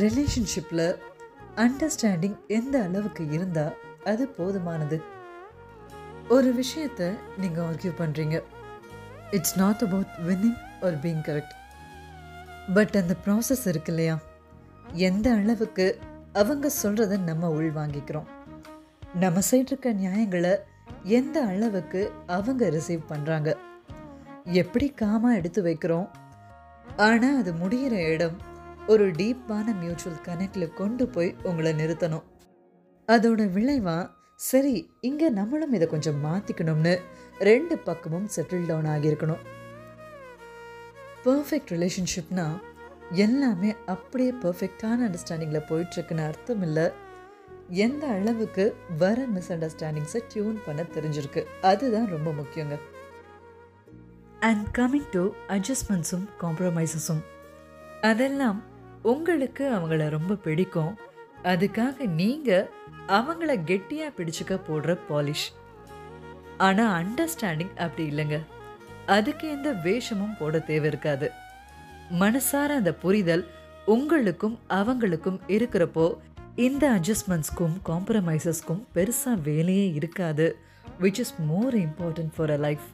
ரிலேஷன்ஷிப்பில் அண்டர்ஸ்டாண்டிங் எந்த அளவுக்கு இருந்தால் அது போதுமானது? ஒரு விஷயத்தை நீங்கள் ஆர்கியூ பண்ணுறீங்க it's not about winning or being correct but அந்த ப்ராசஸ் இருக்கு இல்லையா? எந்த அளவுக்கு அவங்க சொல்கிறத நம்ம உள் வாங்கிக்கிறோம் நம்ம சைடு இருக்க நியாயங்களை எந்த அளவுக்கு அவங்க ரிசீவ் பண்ணுறாங்க எப்படி காமாக எடுத்து வைக்கிறோம்? ஆனால் அது முடிகிற இடம் ஒரு டீப்பான மியூச்சுவல் கனெக்டில் கொண்டு போய் உங்களை நிறுத்தணும். அதோட விளைவாக சரி இங்கே நம்மளும் இதை கொஞ்சம் மாற்றிக்கணும்னு ரெண்டு பக்கமும் செட்டில் டவுன் ஆகியிருக்கணும். பர்ஃபெக்ட் ரிலேஷன்ஷிப்னா எல்லாமே அப்படியே பர்ஃபெக்டான அண்டர்ஸ்டாண்டிங்கில் போயிட்டுருக்குன்னு அர்த்தம் இல்லை எந்த அளவுக்கு வர மிஸ் அண்டர்ஸ்டாண்டிங்ஸை டியூன் பண்ண தெரிஞ்சிருக்கு. அதுதான் ரொம்ப முக்கியங்க. அண்ட் கம்மிங் டு அட்ஜஸ்ட்மெண்ட்ஸும் காம்ப்ரமைசஸும் அதெல்லாம் உங்களுக்கு அவங்கள ரொம்ப பிடிக்கும். அதுக்காக நீங்கள் அவங்கள கெட்டியாக பிடிச்சிக்க போடுற பாலிஷ் ஆனால் அண்டர்ஸ்டாண்டிங் அப்படி இல்லைங்க. அதுக்கு எந்த வேஷமும் போட தேவை இருக்காது. மனசார அந்த புரிதல் உங்களுக்கும் அவங்களுக்கும் இருக்கிறப்போ இந்த அட்ஜஸ்ட்மெண்ட்ஸ்க்கும் காம்ப்ரமைசஸ்க்கும் பெருசாக வேலையே இருக்காது. Which is more important for a life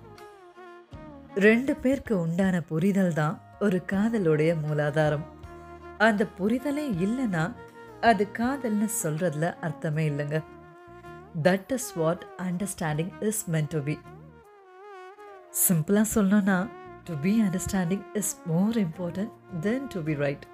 ரெண்டு பேருக்கு உண்டான புரிதல் தான் ஒரு காதலுடைய மூலாதாரம். அந்த புரிதலே இல்லைன்னா அது காதல்னு சொல்கிறதுல அர்த்தமே இல்லைங்க. That is what understanding is meant to be சிம்பிளாக சொல்லணும்னா to be understanding is more important then to be right